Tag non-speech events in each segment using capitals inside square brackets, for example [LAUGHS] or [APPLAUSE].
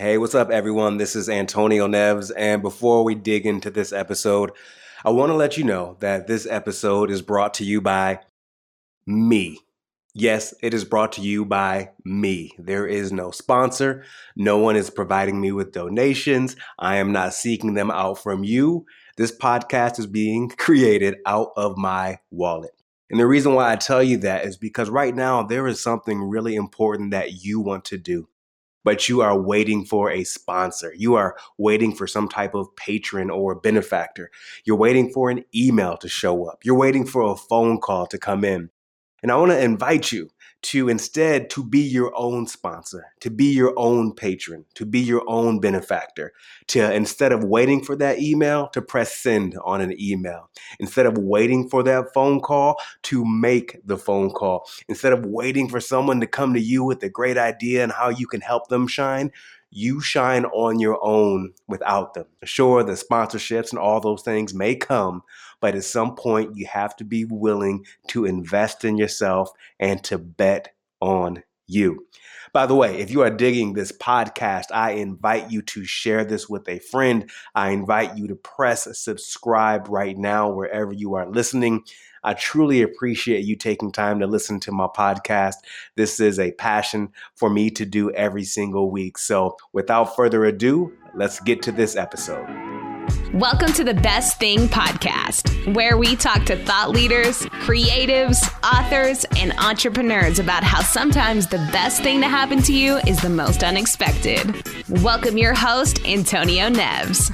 Hey, what's up, everyone? This is Antonio Neves. And before we dig into this episode, I want to let you know that this episode is brought to you by me. Yes, it is brought to you by me. There is no sponsor. No one is providing me with donations. I am not seeking them out from you. This podcast is being [LAUGHS] created out of my wallet. And the reason why I tell you that is because right now there is something really important that you want to do but you are waiting for a sponsor. You are waiting for some type of patron or benefactor. You're waiting for an email to show up. You're waiting for a phone call to come in. And I want to invite you to instead to be your own sponsor, to be your own patron, to be your own benefactor, to instead of waiting for that email, to press send on an email. Instead of waiting for that phone call, to make the phone call. Instead of waiting for someone to come to you with a great idea and how you can help them shine, you shine on your own without them. Sure, the sponsorships and all those things may come, but at some point, you have to be willing to invest in yourself and to bet on you. By the way, if you are digging this podcast, I invite you to share this with a friend. I invite you to press subscribe right now wherever you are listening. I truly appreciate you taking time to listen to my podcast. This is a passion for me to do every single week. So, without further ado, let's get to this episode. Welcome to the Best Thing Podcast, where we talk to thought leaders, creatives, authors, and entrepreneurs about how sometimes the best thing to happen to you is the most unexpected. Welcome your host, Antonio Neves.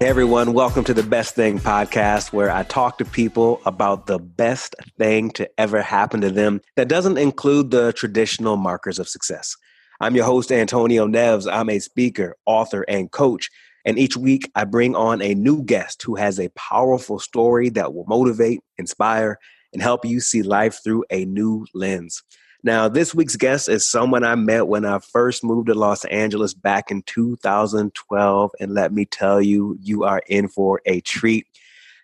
Hey everyone, welcome to the Best Thing Podcast, where I talk to people about the best thing to ever happen to them that doesn't include the traditional markers of success. I'm your host, Antonio Neves. I'm a speaker, author, and coach. And each week, I bring on a new guest who has a powerful story that will motivate, inspire, and help you see life through a new lens. Now, this week's guest is someone I met when I first moved to Los Angeles back in 2012. And let me tell you, you are in for a treat.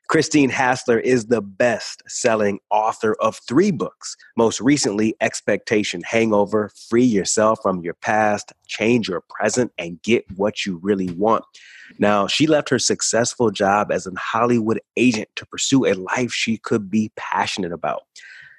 Christine Hassler is the best selling author of three books. Most recently, Expectation Hangover Free Yourself from Your Past, Change Your Present, and Get What You Really Want. Now, she left her successful job as an Hollywood agent to pursue a life she could be passionate about.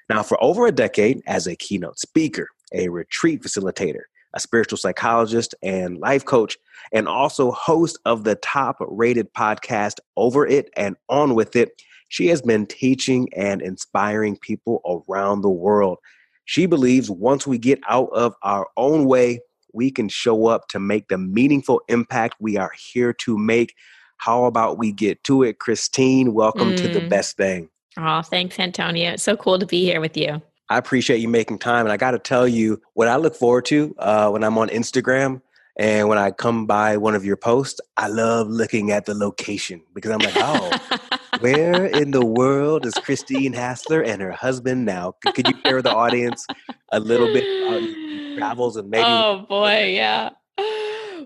Now, for over a decade, as a keynote speaker, a retreat facilitator, a spiritual psychologist and life coach, and also host of the top rated podcast Over It and On With It. She has been teaching and inspiring people around the world. She believes once we get out of our own way, we can show up to make the meaningful impact we are here to make. How about we get to it? Christine, welcome mm. to the mm. best thing. Oh, thanks, Antonio. It's so cool to be here with you. I appreciate you making time. And I got to tell you, what I look forward to uh, when I'm on Instagram and when I come by one of your posts, I love looking at the location because I'm like, oh, where in the world is Christine Hassler and her husband now? Could, you share with the audience a little bit about your travels and maybe? Oh boy, yeah.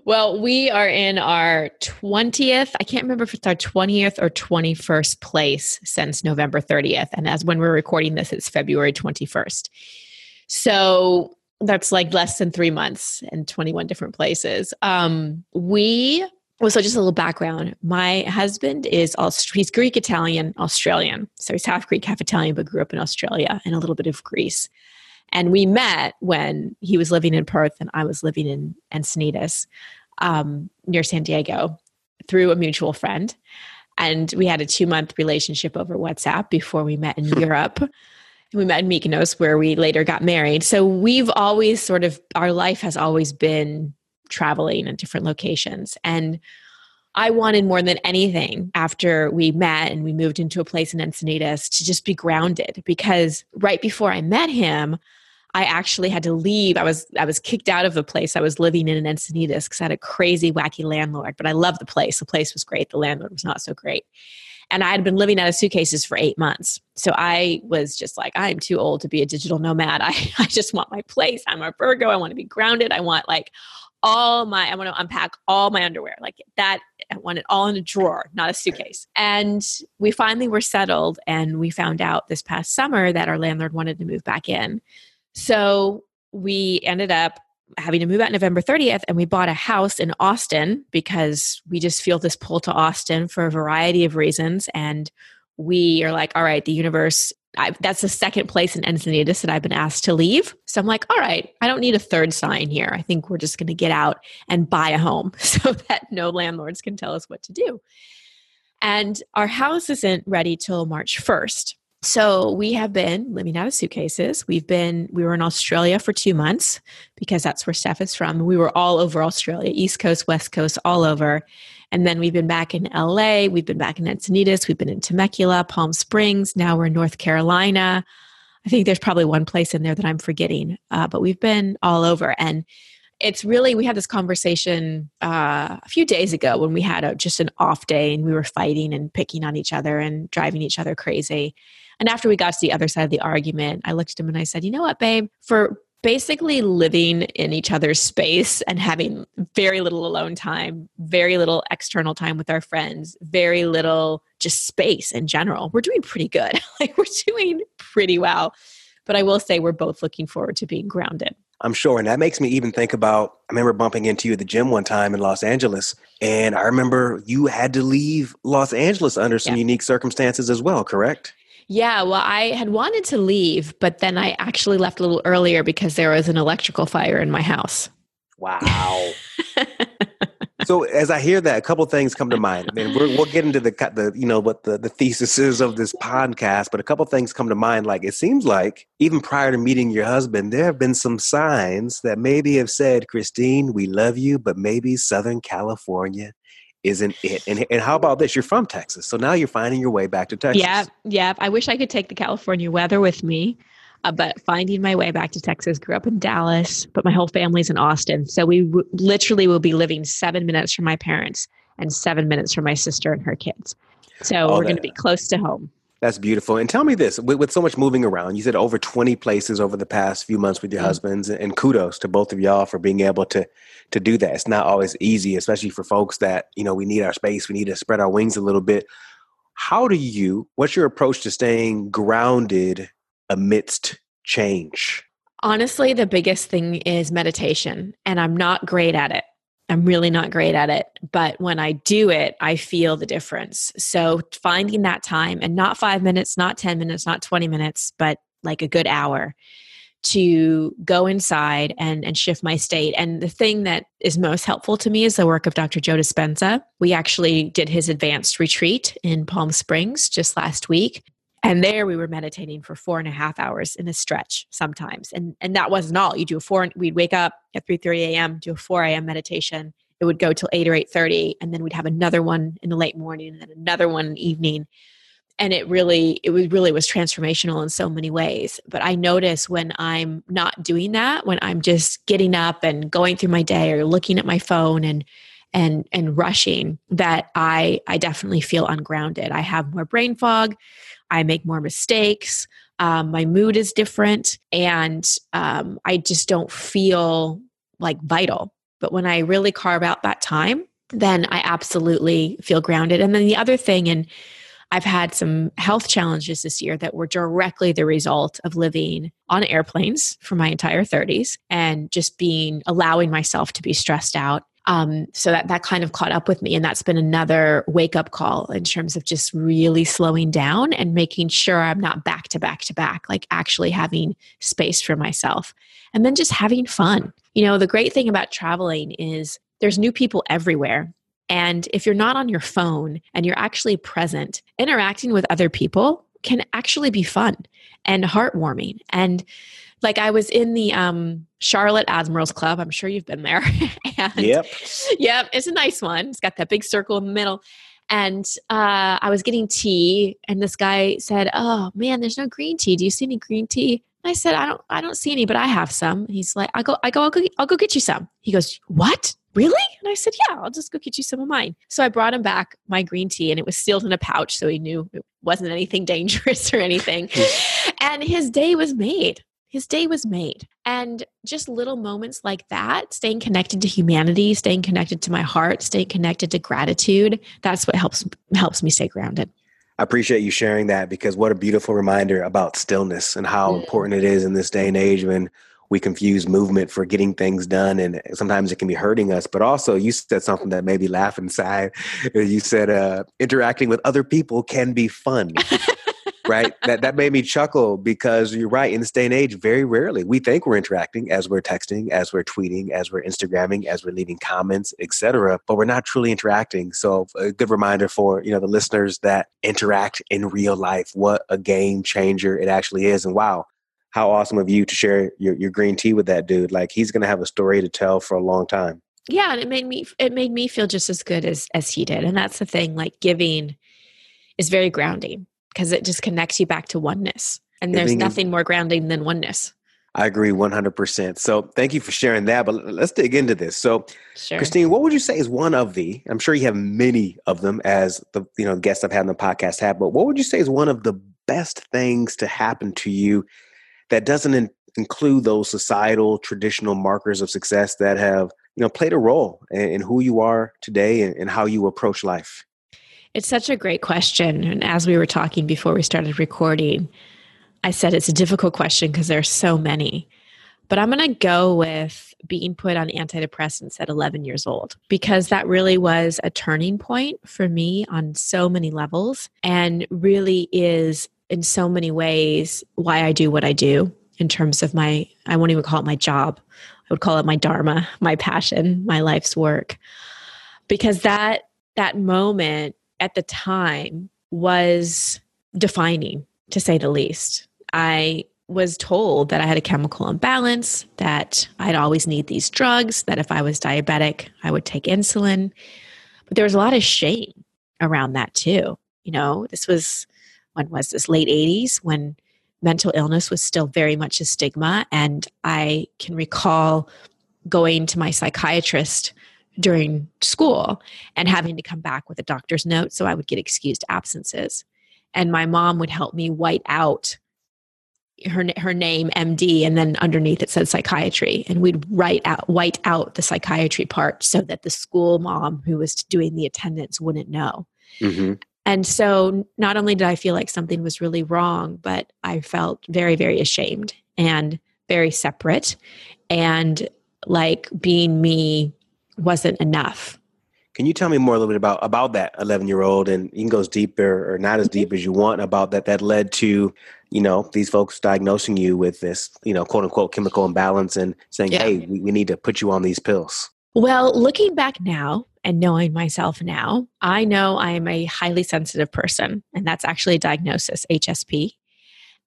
Well, we are in our 20th, I can't remember if it's our 20th or 21st place since November 30th. And as when we're recording this, it's February 21st. So that's like less than three months in 21 different places. Um, we, well, so just a little background. My husband is, Aust- he's Greek Italian, Australian. So he's half Greek, half Italian, but grew up in Australia and a little bit of Greece. And we met when he was living in Perth and I was living in Encinitas um, near San Diego through a mutual friend. And we had a two month relationship over WhatsApp before we met in Europe. We met in Mykonos where we later got married. So we've always sort of, our life has always been traveling in different locations. And I wanted more than anything after we met and we moved into a place in Encinitas to just be grounded because right before I met him, I actually had to leave. I was I was kicked out of the place I was living in in Encinitas because I had a crazy wacky landlord. But I loved the place. The place was great. The landlord was not so great. And I had been living out of suitcases for eight months. So I was just like, I'm too old to be a digital nomad. [LAUGHS] I, I just want my place. I'm a Virgo. I want to be grounded. I want like all my, I want to unpack all my underwear. Like that, I want it all in a drawer, not a suitcase. And we finally were settled and we found out this past summer that our landlord wanted to move back in. So we ended up having to move out November 30th, and we bought a house in Austin because we just feel this pull to Austin for a variety of reasons. And we are like, all right, the universe. I, that's the second place in Encinitas that I've been asked to leave. So I'm like, all right, I don't need a third sign here. I think we're just going to get out and buy a home [LAUGHS] so that no landlords can tell us what to do. And our house isn't ready till March 1st. So we have been living out of suitcases. We've been, we were in Australia for two months because that's where Steph is from. We were all over Australia, East Coast, West Coast, all over. And then we've been back in LA, we've been back in Encinitas, we've been in Temecula, Palm Springs, now we're in North Carolina. I think there's probably one place in there that I'm forgetting, uh, but we've been all over. And it's really we had this conversation uh, a few days ago when we had a, just an off day and we were fighting and picking on each other and driving each other crazy. And after we got to the other side of the argument i looked at him and i said you know what babe? For basically living in each other's space and having very little alone time very little external time with our friends very little just space in general we're doing pretty good. [LAUGHS] Like we're doing pretty well. But i will say we're both looking forward to being grounded I'm sure. And that makes me even think about I remember bumping into you at the gym one time in Los Angeles. And I remember you had to leave Los Angeles under some yeah. unique circumstances as well, correct? Yeah, well, I had wanted to leave, but then I actually left a little earlier because there was an electrical fire in my house. Wow. [LAUGHS] so as I hear that, a couple things come to mind. I mean, we will get into the the you know what the the thesis is of this podcast, but a couple things come to mind. Like it seems like even prior to meeting your husband, there have been some signs that maybe have said, "Christine, we love you, but maybe Southern California." isn't it. And, and how about this? You're from Texas. So now you're finding your way back to Texas. Yeah. Yeah. I wish I could take the California weather with me. Uh, but finding my way back to Texas, grew up in Dallas, but my whole family's in Austin. So we w- literally will be living seven minutes from my parents and seven minutes from my sister and her kids. So oh, we're going to be close to home. That's beautiful. And tell me this with, with, so much moving around, you said over 20 places over the past few months with your mm-hmm. husbands, and kudos to both of y'all for being able to to do that. It's not always easy, especially for folks that, you know, we need our space, we need to spread our wings a little bit. How do you, what's your approach to staying grounded amidst change? Honestly, the biggest thing is meditation, and I'm not great at it. I'm really not great at it, but when I do it, I feel the difference. So finding that time and not five minutes, not 10 minutes, not 20 minutes, but like a good hour to go inside and, and shift my state. And the thing that is most helpful to me is the work of Dr. Joe Dispenza. We actually did his advanced retreat in Palm Springs just last week. And there we were meditating for four and a half hours in a stretch sometimes. And and that wasn't all. You do a four we'd wake up at 3 30 a.m., do a 4 a.m. meditation. It would go till 8 or 8 30, and then we'd have another one in the late morning and then another one in the evening. And it really, it was really was transformational in so many ways. But I notice when I'm not doing that, when I'm just getting up and going through my day or looking at my phone and and and rushing that i i definitely feel ungrounded i have more brain fog I make more mistakes. Um, my mood is different, and um, I just don't feel like vital. But when I really carve out that time, then I absolutely feel grounded. And then the other thing, and I've had some health challenges this year that were directly the result of living on airplanes for my entire 30s and just being allowing myself to be stressed out um, so that that kind of caught up with me, and that's been another wake up call in terms of just really slowing down and making sure I'm not back to back to back, like actually having space for myself, and then just having fun. You know, the great thing about traveling is there's new people everywhere. And if you're not on your phone and you're actually present, interacting with other people can actually be fun and heartwarming. And like I was in the um, Charlotte Admirals Club. I'm sure you've been there. [LAUGHS] and, yep. Yep. It's a nice one. It's got that big circle in the middle. And uh, I was getting tea, and this guy said, "Oh man, there's no green tea. Do you see any green tea?" And I said, "I don't. I don't see any, but I have some." And he's like, "I go. I go. I'll go. I'll go get you some." He goes, "What? Really?" And I said, "Yeah, I'll just go get you some of mine." So I brought him back my green tea, and it was sealed in a pouch, so he knew it wasn't anything [LAUGHS] dangerous or anything. [LAUGHS] and his day was made his day was made. And just little moments like that, staying connected to humanity, staying connected to my heart, staying connected to gratitude, that's what helps helps me stay grounded. I appreciate you sharing that because what a beautiful reminder about stillness and how mm. important it is in this day and age when we confuse movement for getting things done and sometimes it can be hurting us but also you said something that made me laugh inside [LAUGHS] you said uh, interacting with other people can be fun [LAUGHS] right that that made me chuckle because you're right in this day and age very rarely we think we're interacting as we're texting as we're tweeting as we're instagramming as we're leaving comments etc but we're not truly interacting so a good reminder for you know the listeners that interact in real life what a game changer it actually is and wow how awesome of you to share your, your green tea with that dude. Like he's to have a story to tell for a long time. Yeah, and it made me it made me feel just as good as as he did. And that's the thing like giving is very grounding because it just connects you back to oneness. And there's nothing more grounding than oneness. I agree 100%. So thank you for sharing that. But let's dig into this. So, sure. Christine, what would you say is one of the, I'm sure you have many of them as the you know guests I've had on the podcast have, but what would you say is one of the best things to happen to you that doesn't in, include those societal traditional markers of success that have you know played a role in, in who you are today and, and how you approach life it's such a great question and as we were talking before we started recording i said it's a difficult question because there are so many but i'm going to go with being put on antidepressants at 11 years old because that really was a turning point for me on so many levels and really is in so many ways why I do what I do in terms of my, I won't even call it my job. I would call it my dharma, my passion, my life's work. Because that, that moment at the time was defining to say the least. I was told that I had a chemical imbalance, that I'd always need these drugs, that if I was diabetic, I would take insulin. But there was a lot of shame around that too. You know, this was when was this late 80s when mental illness was still very much a stigma and i can recall going to my psychiatrist during school and having to come back with a doctor's note so i would get excused absences and my mom would help me white out her her name MD and then underneath it said psychiatry and we'd write out white out the psychiatry part so that the school mom who was doing the attendance wouldn't know. Mm-hmm. And so not only did I feel like something was really wrong, but I felt very, very ashamed and very separate. And like being me wasn't enough. Can you tell me more a little bit about about that 11 year old and you can go as deeper or not as deep as you want about that that led to you know these folks diagnosing you with this you know quote unquote chemical imbalance and saying yeah. hey we, we need to put you on these pills well looking back now and knowing myself now, I know I am a highly sensitive person, and that's actually a diagnosis, HSP.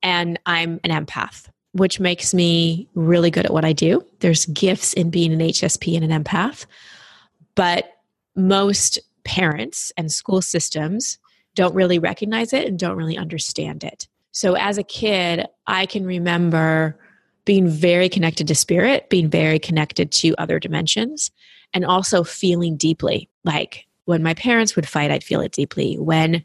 And I'm an empath, which makes me really good at what I do. There's gifts in being an HSP and an empath, but most parents and school systems don't really recognize it and don't really understand it. So as a kid, I can remember being very connected to spirit, being very connected to other dimensions and also feeling deeply. Like when my parents would fight, I'd feel it deeply. When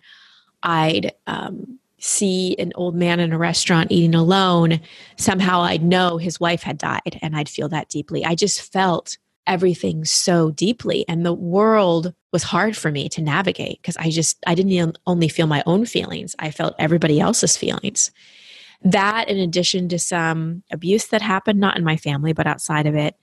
I'd um, see an old man in a restaurant eating alone, somehow I'd know his wife had died and I'd feel that deeply. I just felt everything so deeply and the world was hard for me to navigate because I just I didn't only feel my own feelings, I felt everybody else's feelings. That in addition to some abuse that happened not in my family but outside of it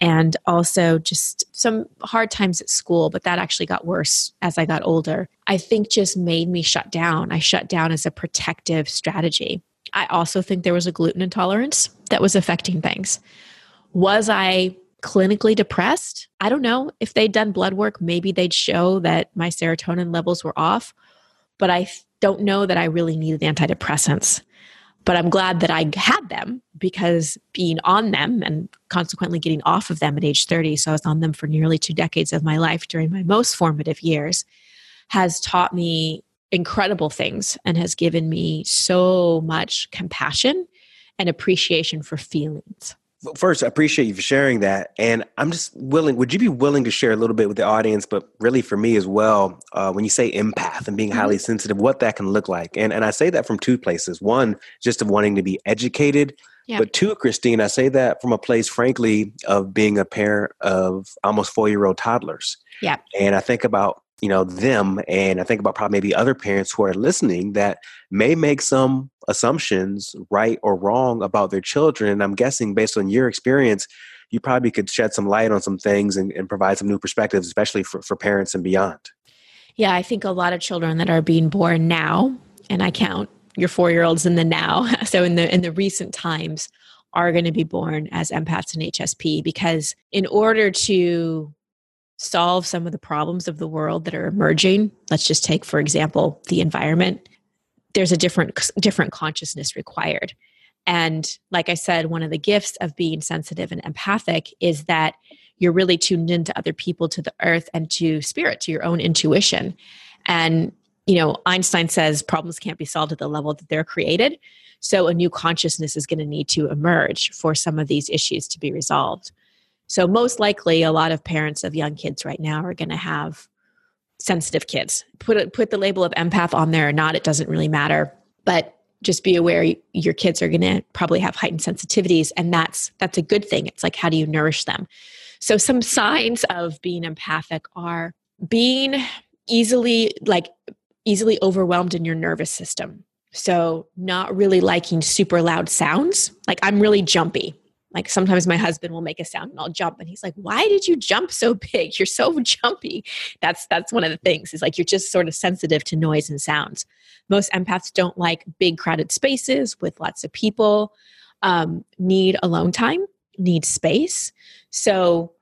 and also just some hard times at school, but that actually got worse as I got older. I think just made me shut down. I shut down as a protective strategy. I also think there was a gluten intolerance that was affecting things. Was I clinically depressed? I don't know. If they'd done blood work, maybe they'd show that my serotonin levels were off, but I don't know that I really needed antidepressants. But I'm glad that I had them because being on them and consequently getting off of them at age 30, so I was on them for nearly two decades of my life during my most formative years, has taught me incredible things and has given me so much compassion and appreciation for feelings first, I appreciate you for sharing that. And I'm just willing, would you be willing to share a little bit with the audience, but really for me as well, uh, when you say empath and being mm-hmm. highly sensitive, what that can look like? And, and I say that from two places. One, just of wanting to be educated. Yeah. But two, Christine, I say that from a place, frankly, of being a parent of almost four year old toddlers. Yeah. And I think about you know them and i think about probably maybe other parents who are listening that may make some assumptions right or wrong about their children and i'm guessing based on your experience you probably could shed some light on some things and, and provide some new perspectives especially for, for parents and beyond. Yeah i think a lot of children that are being born now and i count your four year olds in the now [LAUGHS] so in the in the recent times are going to be born as empaths and hsp because in order to solve some of the problems of the world that are emerging. Let's just take for example the environment. There's a different different consciousness required. And like i said one of the gifts of being sensitive and empathic is that you're really tuned into other people to the earth and to spirit to your own intuition. And you know einstein says problems can't be solved at the level that they're created. So a new consciousness is going to need to emerge for some of these issues to be resolved so, most likely, a lot of parents of young kids right now are going to have sensitive kids. Put it, put the label of empath on there or not, it doesn't really matter. But just be aware your kids are going to probably have heightened sensitivities, and that's that's a good thing. It's like how do you nourish them? So, some signs of being empathic are being easily like easily overwhelmed in your nervous system. So, not really liking super loud sounds. Like I'm really jumpy like sometimes my husband will make a sound and I'll jump and he's like, "Why did you jump so big? [LAUGHS] You're so jumpy." That's that's one of the things. Is like you're just sort of sensitive to noise and sounds. Most empaths don't like big crowded spaces with lots of people. Um, need alone time, need space. So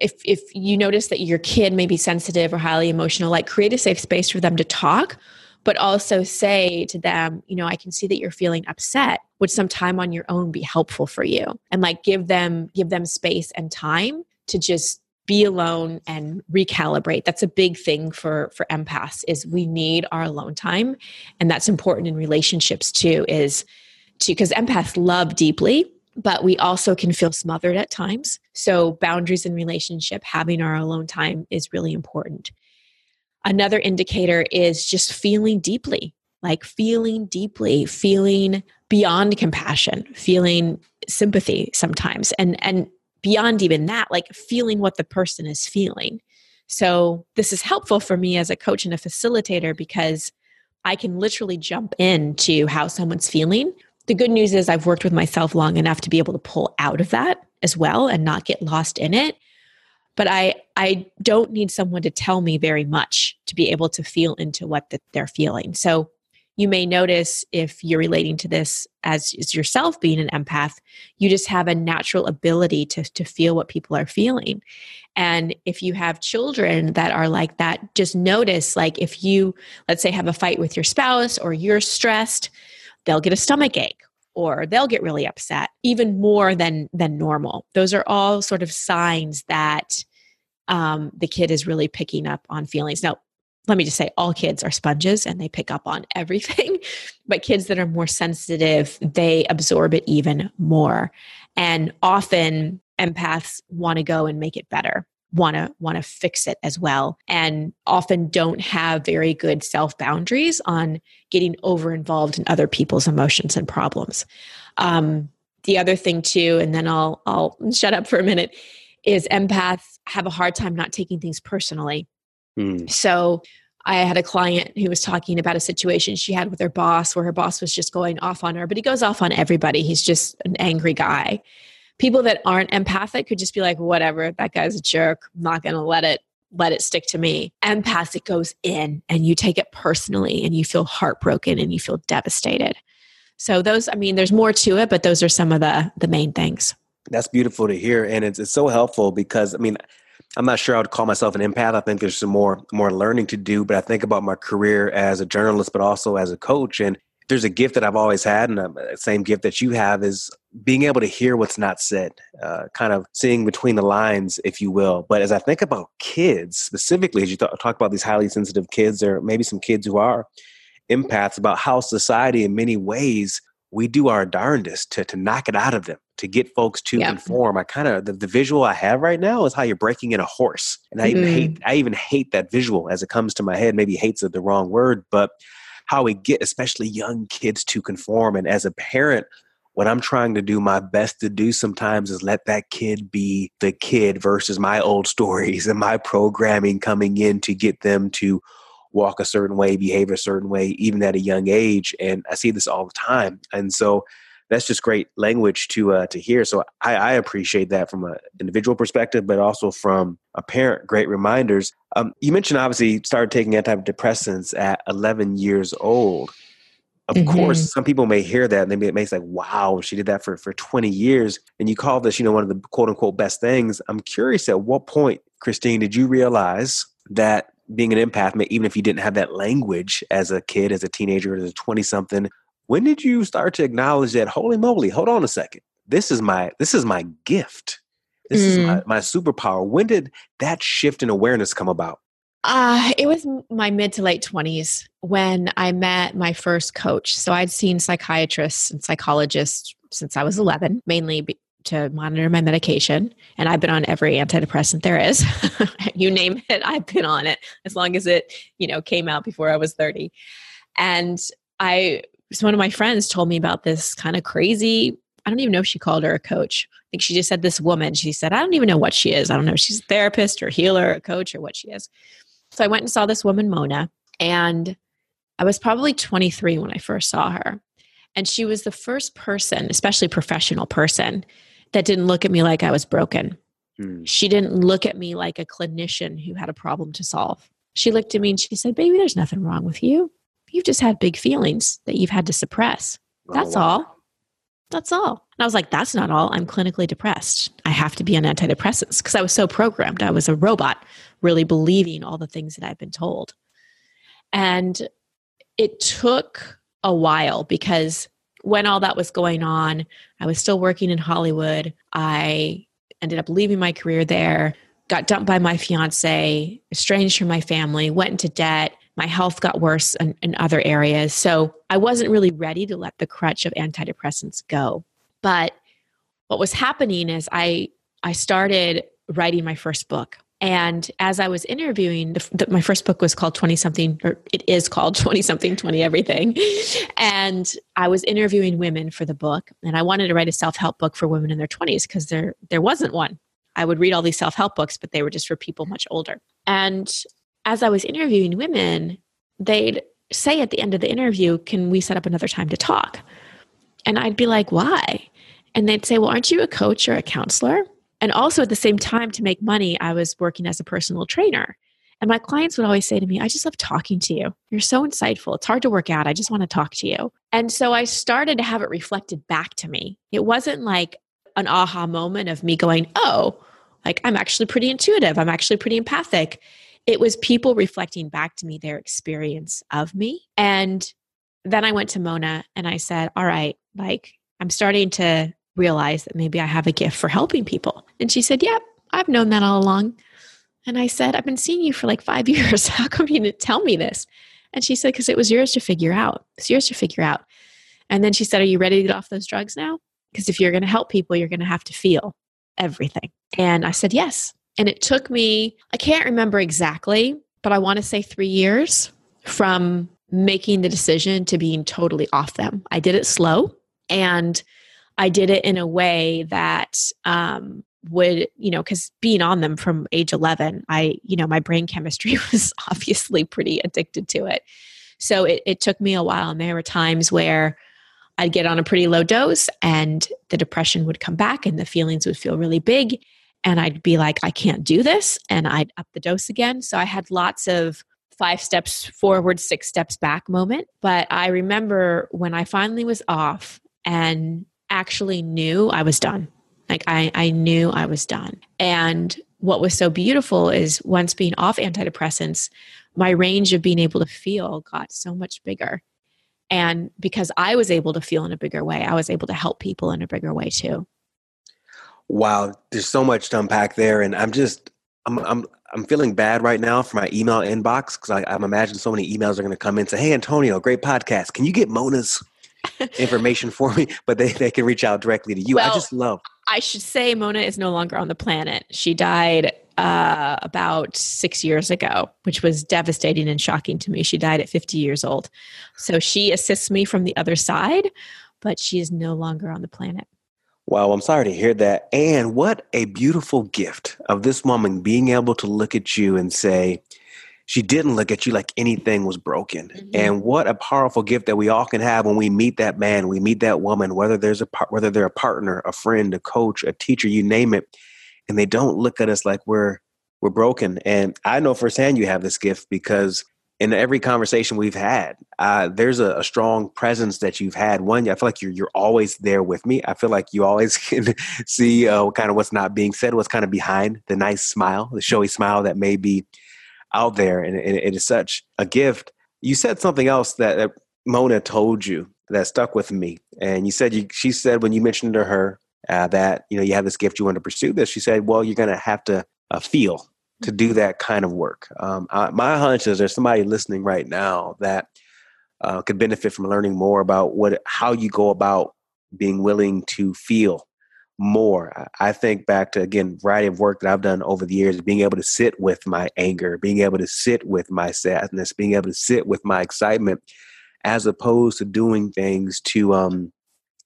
if if you notice that your kid may be sensitive or highly emotional, like create a safe space for them to talk but also say to them, you know, I can see that you're feeling upset. Would some time on your own be helpful for you? And like give them give them space and time to just be alone and recalibrate that's a big thing for for empaths is we need our alone time and that's important in relationships too is to because empaths love deeply but we also can feel smothered at times so boundaries in relationship having our alone time is really important Another indicator is just feeling deeply, like feeling deeply, feeling beyond compassion, feeling sympathy sometimes, and and beyond even that, like feeling what the person is feeling. So this is helpful for me as a coach and a facilitator because I can literally jump into how someone's feeling. The good news is I've worked with myself long enough to be able to pull out of that as well and not get lost in it but i i don't need someone to tell me very much to be able to feel into what the, they're feeling. So you may notice if you're relating to this as, as yourself being an empath you just have a natural ability to, to feel what people are feeling. And if you have children that are like that just notice like if you let's say have a fight with your spouse or you're stressed they'll get a stomach ache or they'll get really upset even more than than normal. Those are all sort of signs that um, the kid is really picking up on feelings. Now let me just say all kids are sponges and they pick up on [LAUGHS] everything but kids that are more sensitive they absorb it even more. And often empaths want to go and make it better want to want to fix it as well and often don't have very good self boundaries on getting over involved in other people's emotions and problems um, the other thing too and then i'll i'll shut up for a minute is empaths have a hard time not taking things personally mm. so I had a client who was talking about a situation she had with her boss where her boss was just going off on her, but he goes off on everybody. He's just an angry guy people that aren't empathic could just be like whatever that guy's a jerk i'm not going to let it let it stick to me. Empathic goes in and you take it personally and you feel heartbroken and you feel devastated. So those i mean there's more to it but those are some of the the main things. That's beautiful to hear and it's, it's so helpful because i mean i'm not sure i would call myself an empath. I think there's some more more learning to do but i think about my career as a journalist but also as a coach and there's a gift that I've always had, and the same gift that you have is being able to hear what's not said, uh, kind of seeing between the lines, if you will. But as I think about kids specifically, as you th- talk about these highly sensitive kids, or maybe some kids who are empaths, about how society, in many ways, we do our darndest to to knock it out of them, to get folks to conform. I kind of the, the, visual I have right now is how you're breaking in a horse, and I mm-hmm. even hate I even hate that visual as it comes to my head. Maybe hates the wrong word, but how we get especially young kids to conform and as a parent what I'm trying to do my best to do sometimes is let that kid be the kid versus my old stories [LAUGHS] and my programming coming in to get them to walk a certain way, behave a certain way, even at a young age. And I see this all the time. And so that's just great language to uh, to hear. So I, I appreciate that from an individual perspective, but also from a parent. Great reminders. Um, you mentioned obviously started taking antidepressants at 11 years old. Of mm-hmm. course, some people may hear that and they may say, wow, she did that for, for 20 years. And you call this, you know, one of the quote unquote best things. I'm curious at what point, Christine, did you realize that being an empath, even if you didn't have that language as a kid, as a teenager, as a 20 something, when did you start to acknowledge that, holy moly, hold on a second. This is my this is my gift. This mm. is my, mm. my superpower. When did that shift in awareness come about? Uh, it was my mid to late 20s when I met my first coach. So I'd seen psychiatrists and psychologists since I was 11, mainly to monitor my medication. And I've been on every antidepressant there is. [LAUGHS] you name it, I've been on it as long as it, you know, came out before I was 30. And I, so one of my friends told me about this kind of crazy, I don't even know if she called her a coach. I think she just said this woman. She said, I don't even know what she is. I don't know if she's a therapist or healer or coach or what she is. So I went and saw this woman, Mona, and I was probably 23 when I first saw her. And she was the first person, especially professional person, that didn't look at me like I was broken. Mm. She didn't look at me like a clinician who had a problem to solve. She looked at me and she said, Baby, there's nothing wrong with you. You've just had big feelings that you've had to suppress. Oh, That's oh, wow. all. That's all. And I was like, That's not all. I'm clinically depressed. I have to be on antidepressants because I was so programmed. I was a robot really believing all the things that I've been told. And it took a while because when all that was going on, I was still working in Hollywood. I ended up leaving my career there, got dumped by my fiance, estranged from my family, went into debt. My health got worse in, in other areas. So I wasn't really ready to let the crutch of antidepressants go. But what was happening is I I started writing my first book. And as I was interviewing, the, the, my first book was called 20 something, or it is called [LAUGHS] 20 something, 20 everything. And I was interviewing women for the book. And I wanted to write a self help book for women in their 20s because there, there wasn't one. I would read all these self help books, but they were just for people much older. And as I was interviewing women, they'd say at the end of the interview, Can we set up another time to talk? And I'd be like, Why? And they'd say, Well, aren't you a coach or a counselor? And also at the same time, to make money, I was working as a personal trainer. And my clients would always say to me, I just love talking to you. You're so insightful. It's hard to work out. I just want to talk to you. And so I started to have it reflected back to me. It wasn't like an aha moment of me going, oh, like I'm actually pretty intuitive. I'm actually pretty empathic. It was people reflecting back to me their experience of me. And then I went to Mona and I said, all right, like I'm starting to realize that maybe I have a gift for helping people. And she said, Yep, yeah, I've known that all along. And I said, I've been seeing you for like five [LAUGHS] years. How come you didn't tell me this? And she said, Because it was yours to figure out. It's yours to figure out. And then she said, Are you ready to get off those drugs now? Because if you're going to help people, you're going to have to feel everything. And I said, Yes. And it took me, I can't remember exactly, but I want to say three years from making the decision to being totally off them. I did it slow. And I did it in a way that um, would, you know, because being on them from age 11, I, you know, my brain chemistry [LAUGHS] was obviously pretty addicted to it. So it, it took me a while. And there were times where I'd get on a pretty low dose and the depression would come back and the feelings would feel really big. And I'd be like, I can't do this. And I'd up the dose again. So I had lots of five steps forward, six steps back moment. But I remember when I finally was off and actually knew I was done. Like I, I knew I was done. And what was so beautiful is once being off antidepressants, my range of being able to feel got so much bigger. And because I was able to feel in a bigger way, I was able to help people in a bigger way too. Wow, there's so much to unpack there, and I'm just I'm I'm I'm feeling bad right now for my email inbox because I'm imagining so many emails are going to come in and say, "Hey, Antonio, great podcast. Can you get Mona's [LAUGHS] information for me, but they, they can reach out directly to you. Well, I just love. I should say Mona is no longer on the planet. She died uh, about six years ago, which was devastating and shocking to me. She died at 50 years old. So she assists me from the other side, but she is no longer on the planet. Wow, I'm sorry to hear that. And what a beautiful gift of this woman being able to look at you and say, she didn't look at you like anything was broken. Mm-hmm. And what a powerful gift that we all can have when we meet that man, we meet that woman, whether there's a whether they're a partner, a friend, a coach, a teacher, you name it, and they don't look at us like we're we're broken. And I know firsthand you have this gift because in every conversation we've had, uh, there's a, a, strong presence that you've had. One, I feel like you're you're always there with me. I feel like you always [LAUGHS] can see uh, kind of what's not being said, what's kind of behind the nice smile, the showy smile that may be out there, and, and it is such a gift. You said something else that, that Mona told you that stuck with me, and you said you, she said when you mentioned to her uh, that you know you have this gift, you want to pursue this. She said, "Well, you're going to have to uh, feel." To do that kind of work. Um, I, my hunch is there's somebody listening right now that uh, could benefit from learning more about what how you go about being willing to feel more. I think back to again variety of work that I've done over the years, being able to sit with my anger, being able to sit with my sadness, being able to sit with my excitement, as opposed to doing things to um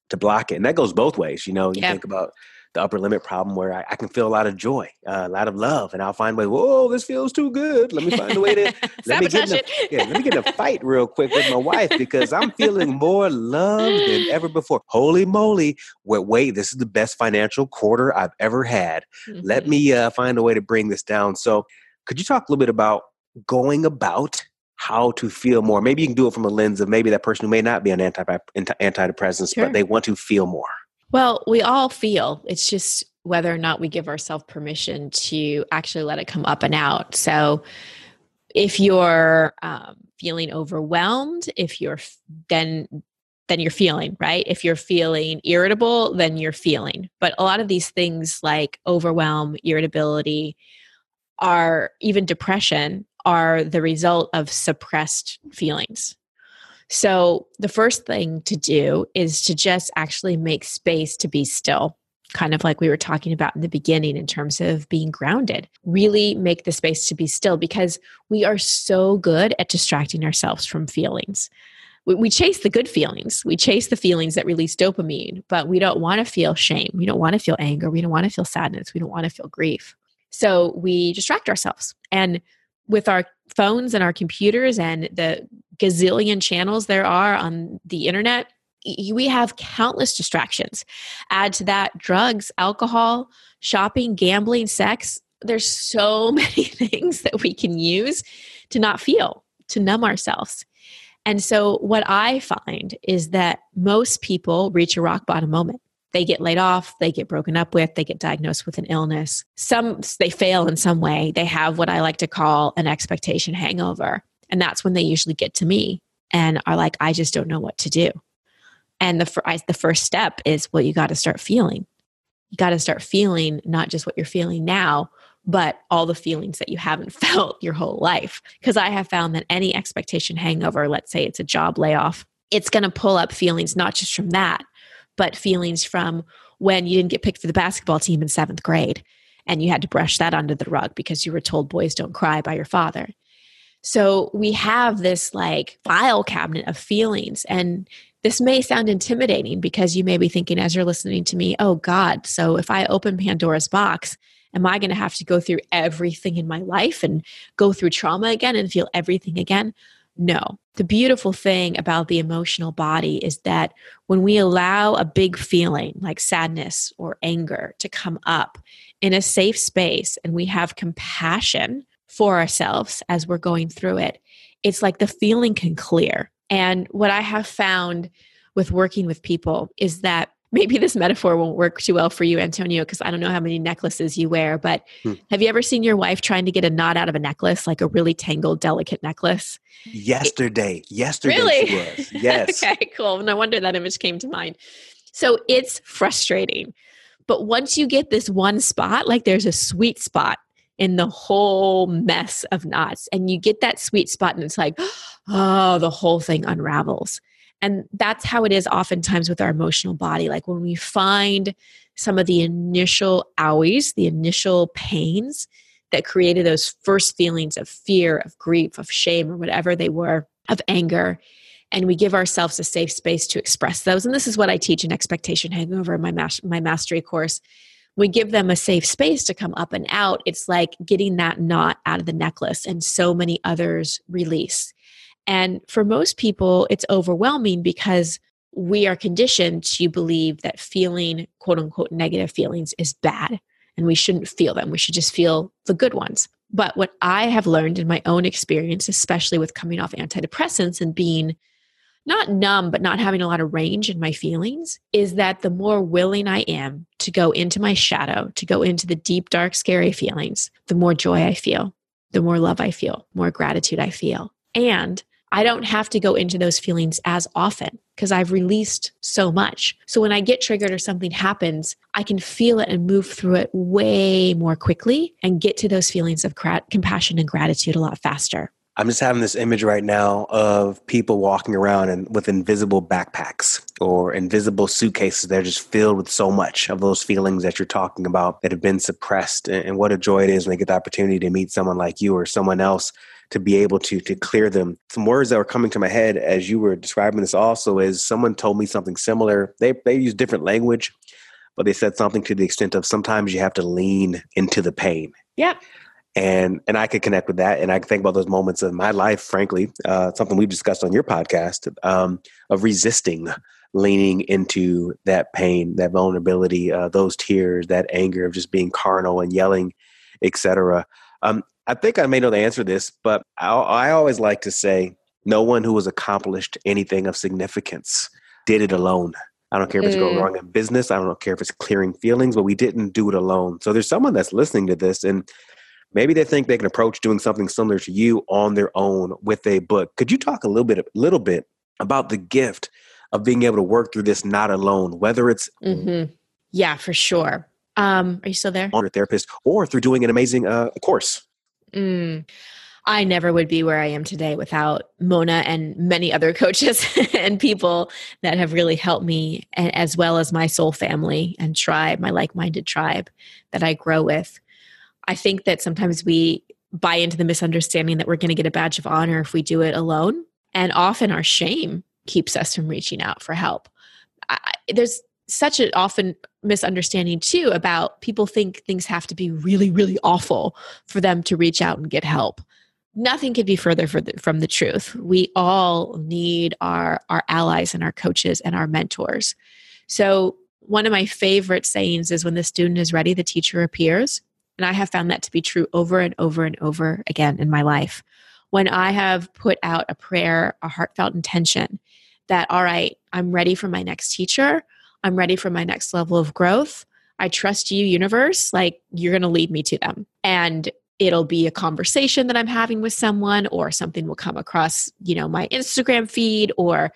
to block it. And that goes both ways. You know, you think about the upper limit problem where I, I can feel a lot of joy, uh, a lot of love, and I'll find a way. Whoa, this feels too good. Let me find a way to [LAUGHS] let me get in a, [LAUGHS] yeah, let me get in a [LAUGHS] fight real quick with my wife because I'm feeling more love than ever before. Holy moly! Wait, wait, this is the best financial quarter I've ever had. Mm-hmm. Let me uh, find a way to bring this down. So, could you talk a little bit about going about how to feel more? Maybe you can do it from a lens of maybe that person who may not be on anti antidepressants, sure. but they want to feel more. Well, we all feel. It's just whether or not we give ourselves permission to actually let it come up and out. So, if you're um, feeling overwhelmed, if you're then then you're feeling right. If you're feeling irritable, then you're feeling. But a lot of these things like overwhelm, irritability, are even depression are the result of suppressed feelings. So, the first thing to do is to just actually make space to be still, kind of like we were talking about in the beginning in terms of being grounded. Really make the space to be still because we are so good at distracting ourselves from feelings. We, chase the good feelings, we chase the feelings that release dopamine, but we don't want to feel shame. We don't want to feel anger. We don't want to feel sadness. We don't want to feel grief. So, we distract ourselves. And with our phones and our computers and the gazillion channels there are on the internet, we have countless distractions. Add to that drugs, alcohol, shopping, gambling, sex. There's so [LAUGHS] many things that we can use to not feel, to numb ourselves. And so, what I find is that most people reach a rock bottom moment they get laid off, they get broken up with, they get diagnosed with an illness. Some they fail in some way. They have what I like to call an expectation hangover. And that's when they usually get to me and are like, I just don't know what to do. And the, I, the first step is, well, you got to start feeling. You got to start feeling not just what you're feeling now, but all the feelings that you haven't [LAUGHS] felt your whole life. Because I have found that any expectation hangover, let's say it's a job layoff, it's going to pull up feelings not just from that, but feelings from when you didn't get picked for the basketball team in seventh grade and you had to brush that under the rug because you were told boys don't cry by your father. So we have this like file cabinet of feelings. And this may sound intimidating because you may be thinking as you're listening to me, oh God, so if I open Pandora's box, am I going to have to go through everything in my life and go through trauma again and feel everything again? No. The beautiful thing about the emotional body is that when we allow a big feeling like sadness or anger to come up in a safe space and we have compassion for ourselves as we're going through it, it's like the feeling can clear. And what I have found with working with people is that [LAUGHS] maybe this metaphor won't work too well for you, Antonio, because I don't know how many necklaces you wear, but hmm. have you ever seen your wife trying to get a knot out of a necklace, like a really tangled, delicate necklace? Yesterday. It, Yesterday. Really? [LAUGHS] Yes. okay, cool. No wonder that image came to mind. So it's frustrating. But once you get this one spot, like there's a sweet spot in the whole mess of knots, and you get that sweet spot, and it's like, oh, the whole thing unravels. And that's how it is oftentimes with our emotional body. Like when we find some of the initial owies, the initial pains that created those first feelings of fear, of grief, of shame, or whatever they were, of anger. and we give ourselves a safe space to express those. And this is what I teach in Expectation Hangover in my, mas- my mastery course. We give them a safe space to come up and out. It's like getting that knot out of the necklace, and so many others release. And for most people, it's overwhelming because we are conditioned to believe that feeling quote unquote negative feelings is bad and we shouldn't feel them. We should just feel the good ones. But what I have learned in my own experience, especially with coming off antidepressants and being not numb, but not having a lot of range in my feelings, is that the more willing I am to go into my shadow, to go into the deep, dark, scary feelings, the more joy I feel, the more love I feel, more gratitude I feel. And I don't have to go into those feelings as often because I've released so much. So when I get triggered or something happens, I can feel it and move through it way more quickly and get to those feelings of compassion and gratitude a lot faster. I'm just having this image right now of people walking around and with invisible backpacks or invisible suitcases. They're just filled with so much of those feelings that you're talking about that have been suppressed. And what a joy it is when they get the opportunity to meet someone like you or someone else to be able to to clear them. Some words that were coming to my head as you were describing this also is someone told me something similar. They they use different language, but they said something to the extent of sometimes you have to lean into the pain. Yeah. And and I could connect with that, and I can think about those moments of my life. Frankly, uh, something we've discussed on your podcast um, of resisting leaning into that pain, that vulnerability, uh, those tears, that anger of just being carnal and yelling, etc. Um, I think I may know the answer to this, but I, I always like to say no one who has accomplished anything of significance did it alone. I don't care if it's going mm. wrong in business. I don't care if it's clearing feelings, but we didn't do it alone. So there's someone that's listening to this and maybe they think they can approach doing something similar to you on their own with a book. Could you talk a little bit, a little bit about the gift of being able to work through this not alone, whether it's mm-hmm. yeah, for sure. Um, are you still there? On a therapist or through doing an amazing uh, course. Mm. I never would be where I am today without Mona and many other [LAUGHS] coaches and people that have really helped me, as well as my soul family and tribe, my like minded tribe that I grow with. I think that sometimes we buy into the misunderstanding that we're going to get a badge of honor if we do it alone. And often our shame keeps us from reaching out for help. I, there's such an often misunderstanding too about people think things have to be really really awful for them to reach out and get help nothing could be further the, from the truth we all need our our allies and our coaches and our mentors so one of my favorite sayings is when the student is ready the teacher appears and i have found that to be true over and over and over again in my life when i have put out a prayer a heartfelt intention that all right i'm ready for my next teacher I'm ready for my next level of growth. I trust you, universe. Like, you're going to lead me to them. And it'll be a conversation that I'm having with someone, or something will come across, you know, my Instagram feed or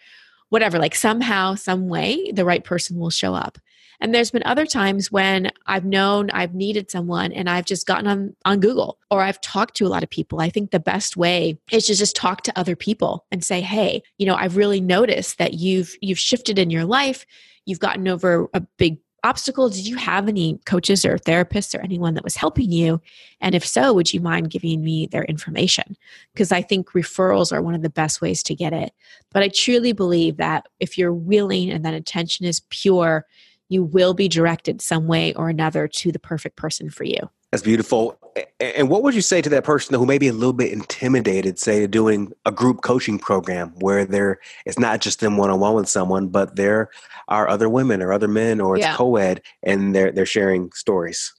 whatever. Like, somehow, some way, the right person will show up. And there's been other times when I've known I've needed someone and I've just gotten on, on Google or I've talked to a lot of people. I think the best way is to just talk to other people and say, hey, you know, I've really noticed that you've you've shifted in your life. You've gotten over a big obstacle. Did you have any coaches or therapists or anyone that was helping you? And if so would you mind giving me their information? Because i think referrals are one of the best ways to get it. But i truly believe that if you're willing and that intention is pure you will be directed some way or another to the perfect person for you that's beautiful. And what would you say to that person who may be a little bit intimidated, say, doing a group coaching program where there it's not just them one on one with someone, but there are other women or other men or it's yeah. co-ed and they're they're sharing stories?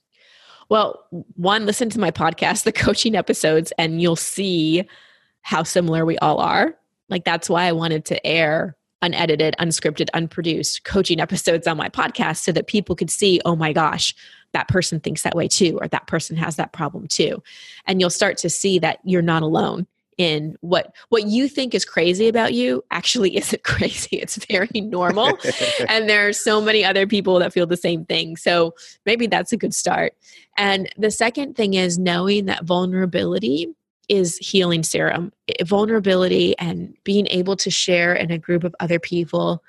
Well, one, listen to my podcast, [LAUGHS] the coaching episodes, and you'll see how similar we all are. Like that's why I wanted to air unedited, unscripted, unproduced coaching episodes on my podcast so that people could see, oh my gosh, that person thinks that way too, or that person has that problem too. And you'll start to see that you're not alone in what what you think is crazy about you actually [LAUGHS] isn't crazy. It's very normal. [LAUGHS] And there are so many other people that feel the same thing. So maybe that's a good start. And the second thing is knowing that vulnerability is healing serum vulnerability and being able to share in a group of other people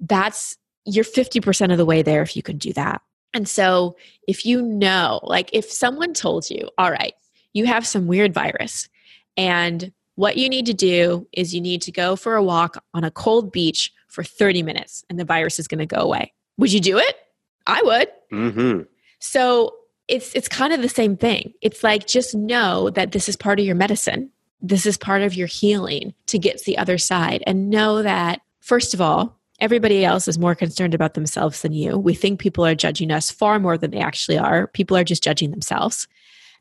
that's you're 50% of the way there if you can do that and so, if you know, like if someone told you, all right, you have some weird virus and What you need to do is you need to go for a walk on a cold beach for 30 minutes and the virus is going to go away. Would you do it? I would. Mm-hmm. So it's it's kind of the same thing. It's like just know that this is part of your medicine. This is part of your healing to get to the other side and know that first of all, everybody else is more concerned about themselves than you. We think people are judging us far more than they actually are. People are just judging themselves.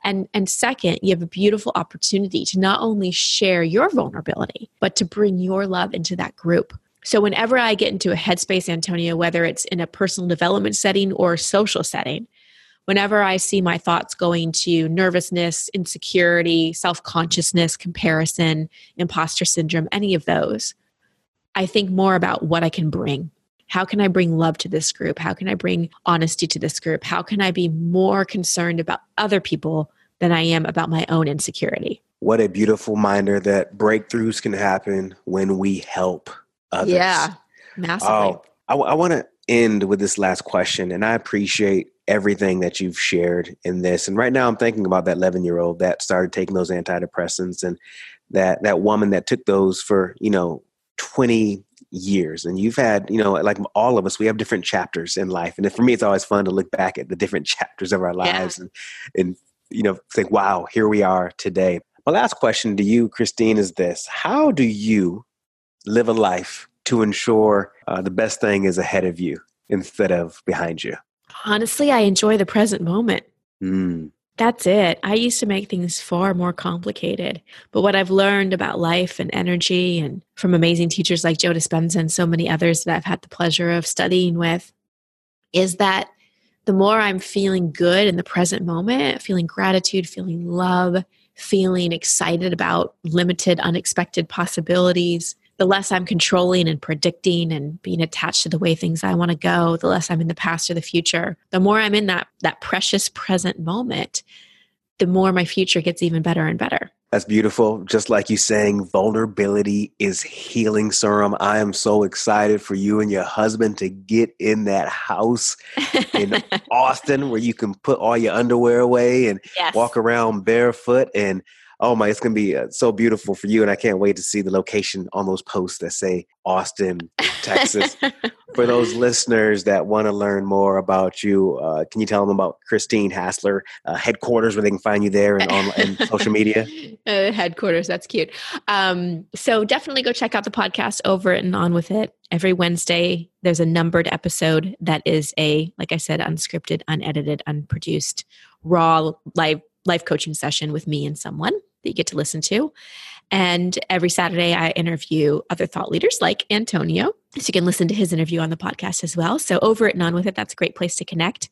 And and second, you have a beautiful opportunity to not only share your vulnerability, but to bring your love into that group. So whenever I get into a headspace, Antonio, whether it's in a personal development setting or a social setting, whenever I see my thoughts going to nervousness, insecurity, self consciousness, comparison, imposter syndrome, any of those, I think more about what I can bring. How can I bring love to this group? How can I bring honesty to this group? How can I be more concerned about other people than I am about my own insecurity? What a beautiful reminder that breakthroughs can happen when we help others. Yeah, massively. Oh, I, I want to end with this last question, and I appreciate everything that you've shared in this. And right now, I'm thinking about that 11 year old that started taking those antidepressants, and that that woman that took those for you know 20 years and you've had you know like all of us we have different chapters in life and for me it's always fun to look back at the different [LAUGHS] chapters of our lives yeah. and and you know think wow here we are today my last question to you christine is this how do you live a life to ensure uh, the best thing is ahead of you instead of behind you honestly i enjoy the present moment mm. That's it. I used to make things far more complicated. But what I've learned about life and energy and from amazing teachers like Joe Dispenza and so many others that I've had the pleasure of studying with is that the more I'm feeling good in the present moment, feeling gratitude, feeling love, feeling excited about limited, unexpected possibilities, the less I'm controlling and predicting and being attached to the way things I want to go, the less I'm in the past or the future, the more I'm in that that precious present moment, the more my future gets even better and better. That's beautiful. Just like you saying, vulnerability is healing serum. I am so excited for you and your husband to get in that house in [LAUGHS] Austin where you can put all your underwear away and yes. walk around barefoot and oh my, it's going to be uh, so beautiful for you. And I can't wait to see the location on those posts that say Austin, Texas. [LAUGHS] for those listeners that want to learn more about you, uh, can you tell them about Christine Hassler uh, headquarters where they can find you there and on and social media? [LAUGHS] Uh, headquarters, that's cute. Um, so definitely go check out the podcast over it and on with it. Every Wednesday, there's a numbered episode that is a, like I said, unscripted, unedited, unproduced, raw live life coaching session with me and someone that you get to listen to. And every Saturday, I interview other thought leaders like Antonio. So you can listen to his interview on the podcast as well. So over it and on with it, that's a great place to connect.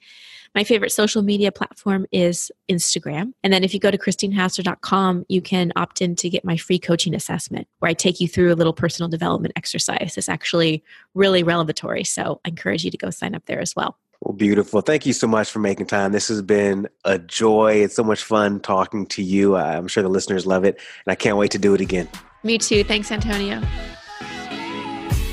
My favorite social media platform is Instagram. And then if you go to christinehassler.com, you can opt in to get my free coaching assessment where I take you through a little personal development exercise. It's actually really revelatory. So I encourage you to go sign up there as well. Well, beautiful. Thank you so much for making time. This has been a joy. It's so much fun talking to you. I'm sure the listeners love it, and I can't wait to do it again. Me too. Thanks, Antonio.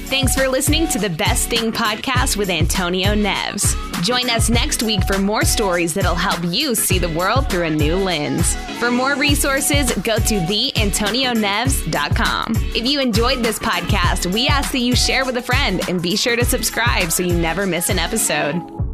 Thanks for listening to the Best Thing podcast with Antonio Neves. Join us next week for more stories that'll help you see the world through a new lens. For more resources, go to theantonioneves.com. If you enjoyed this podcast, we ask that you share with a friend and be sure to subscribe so you never miss an episode.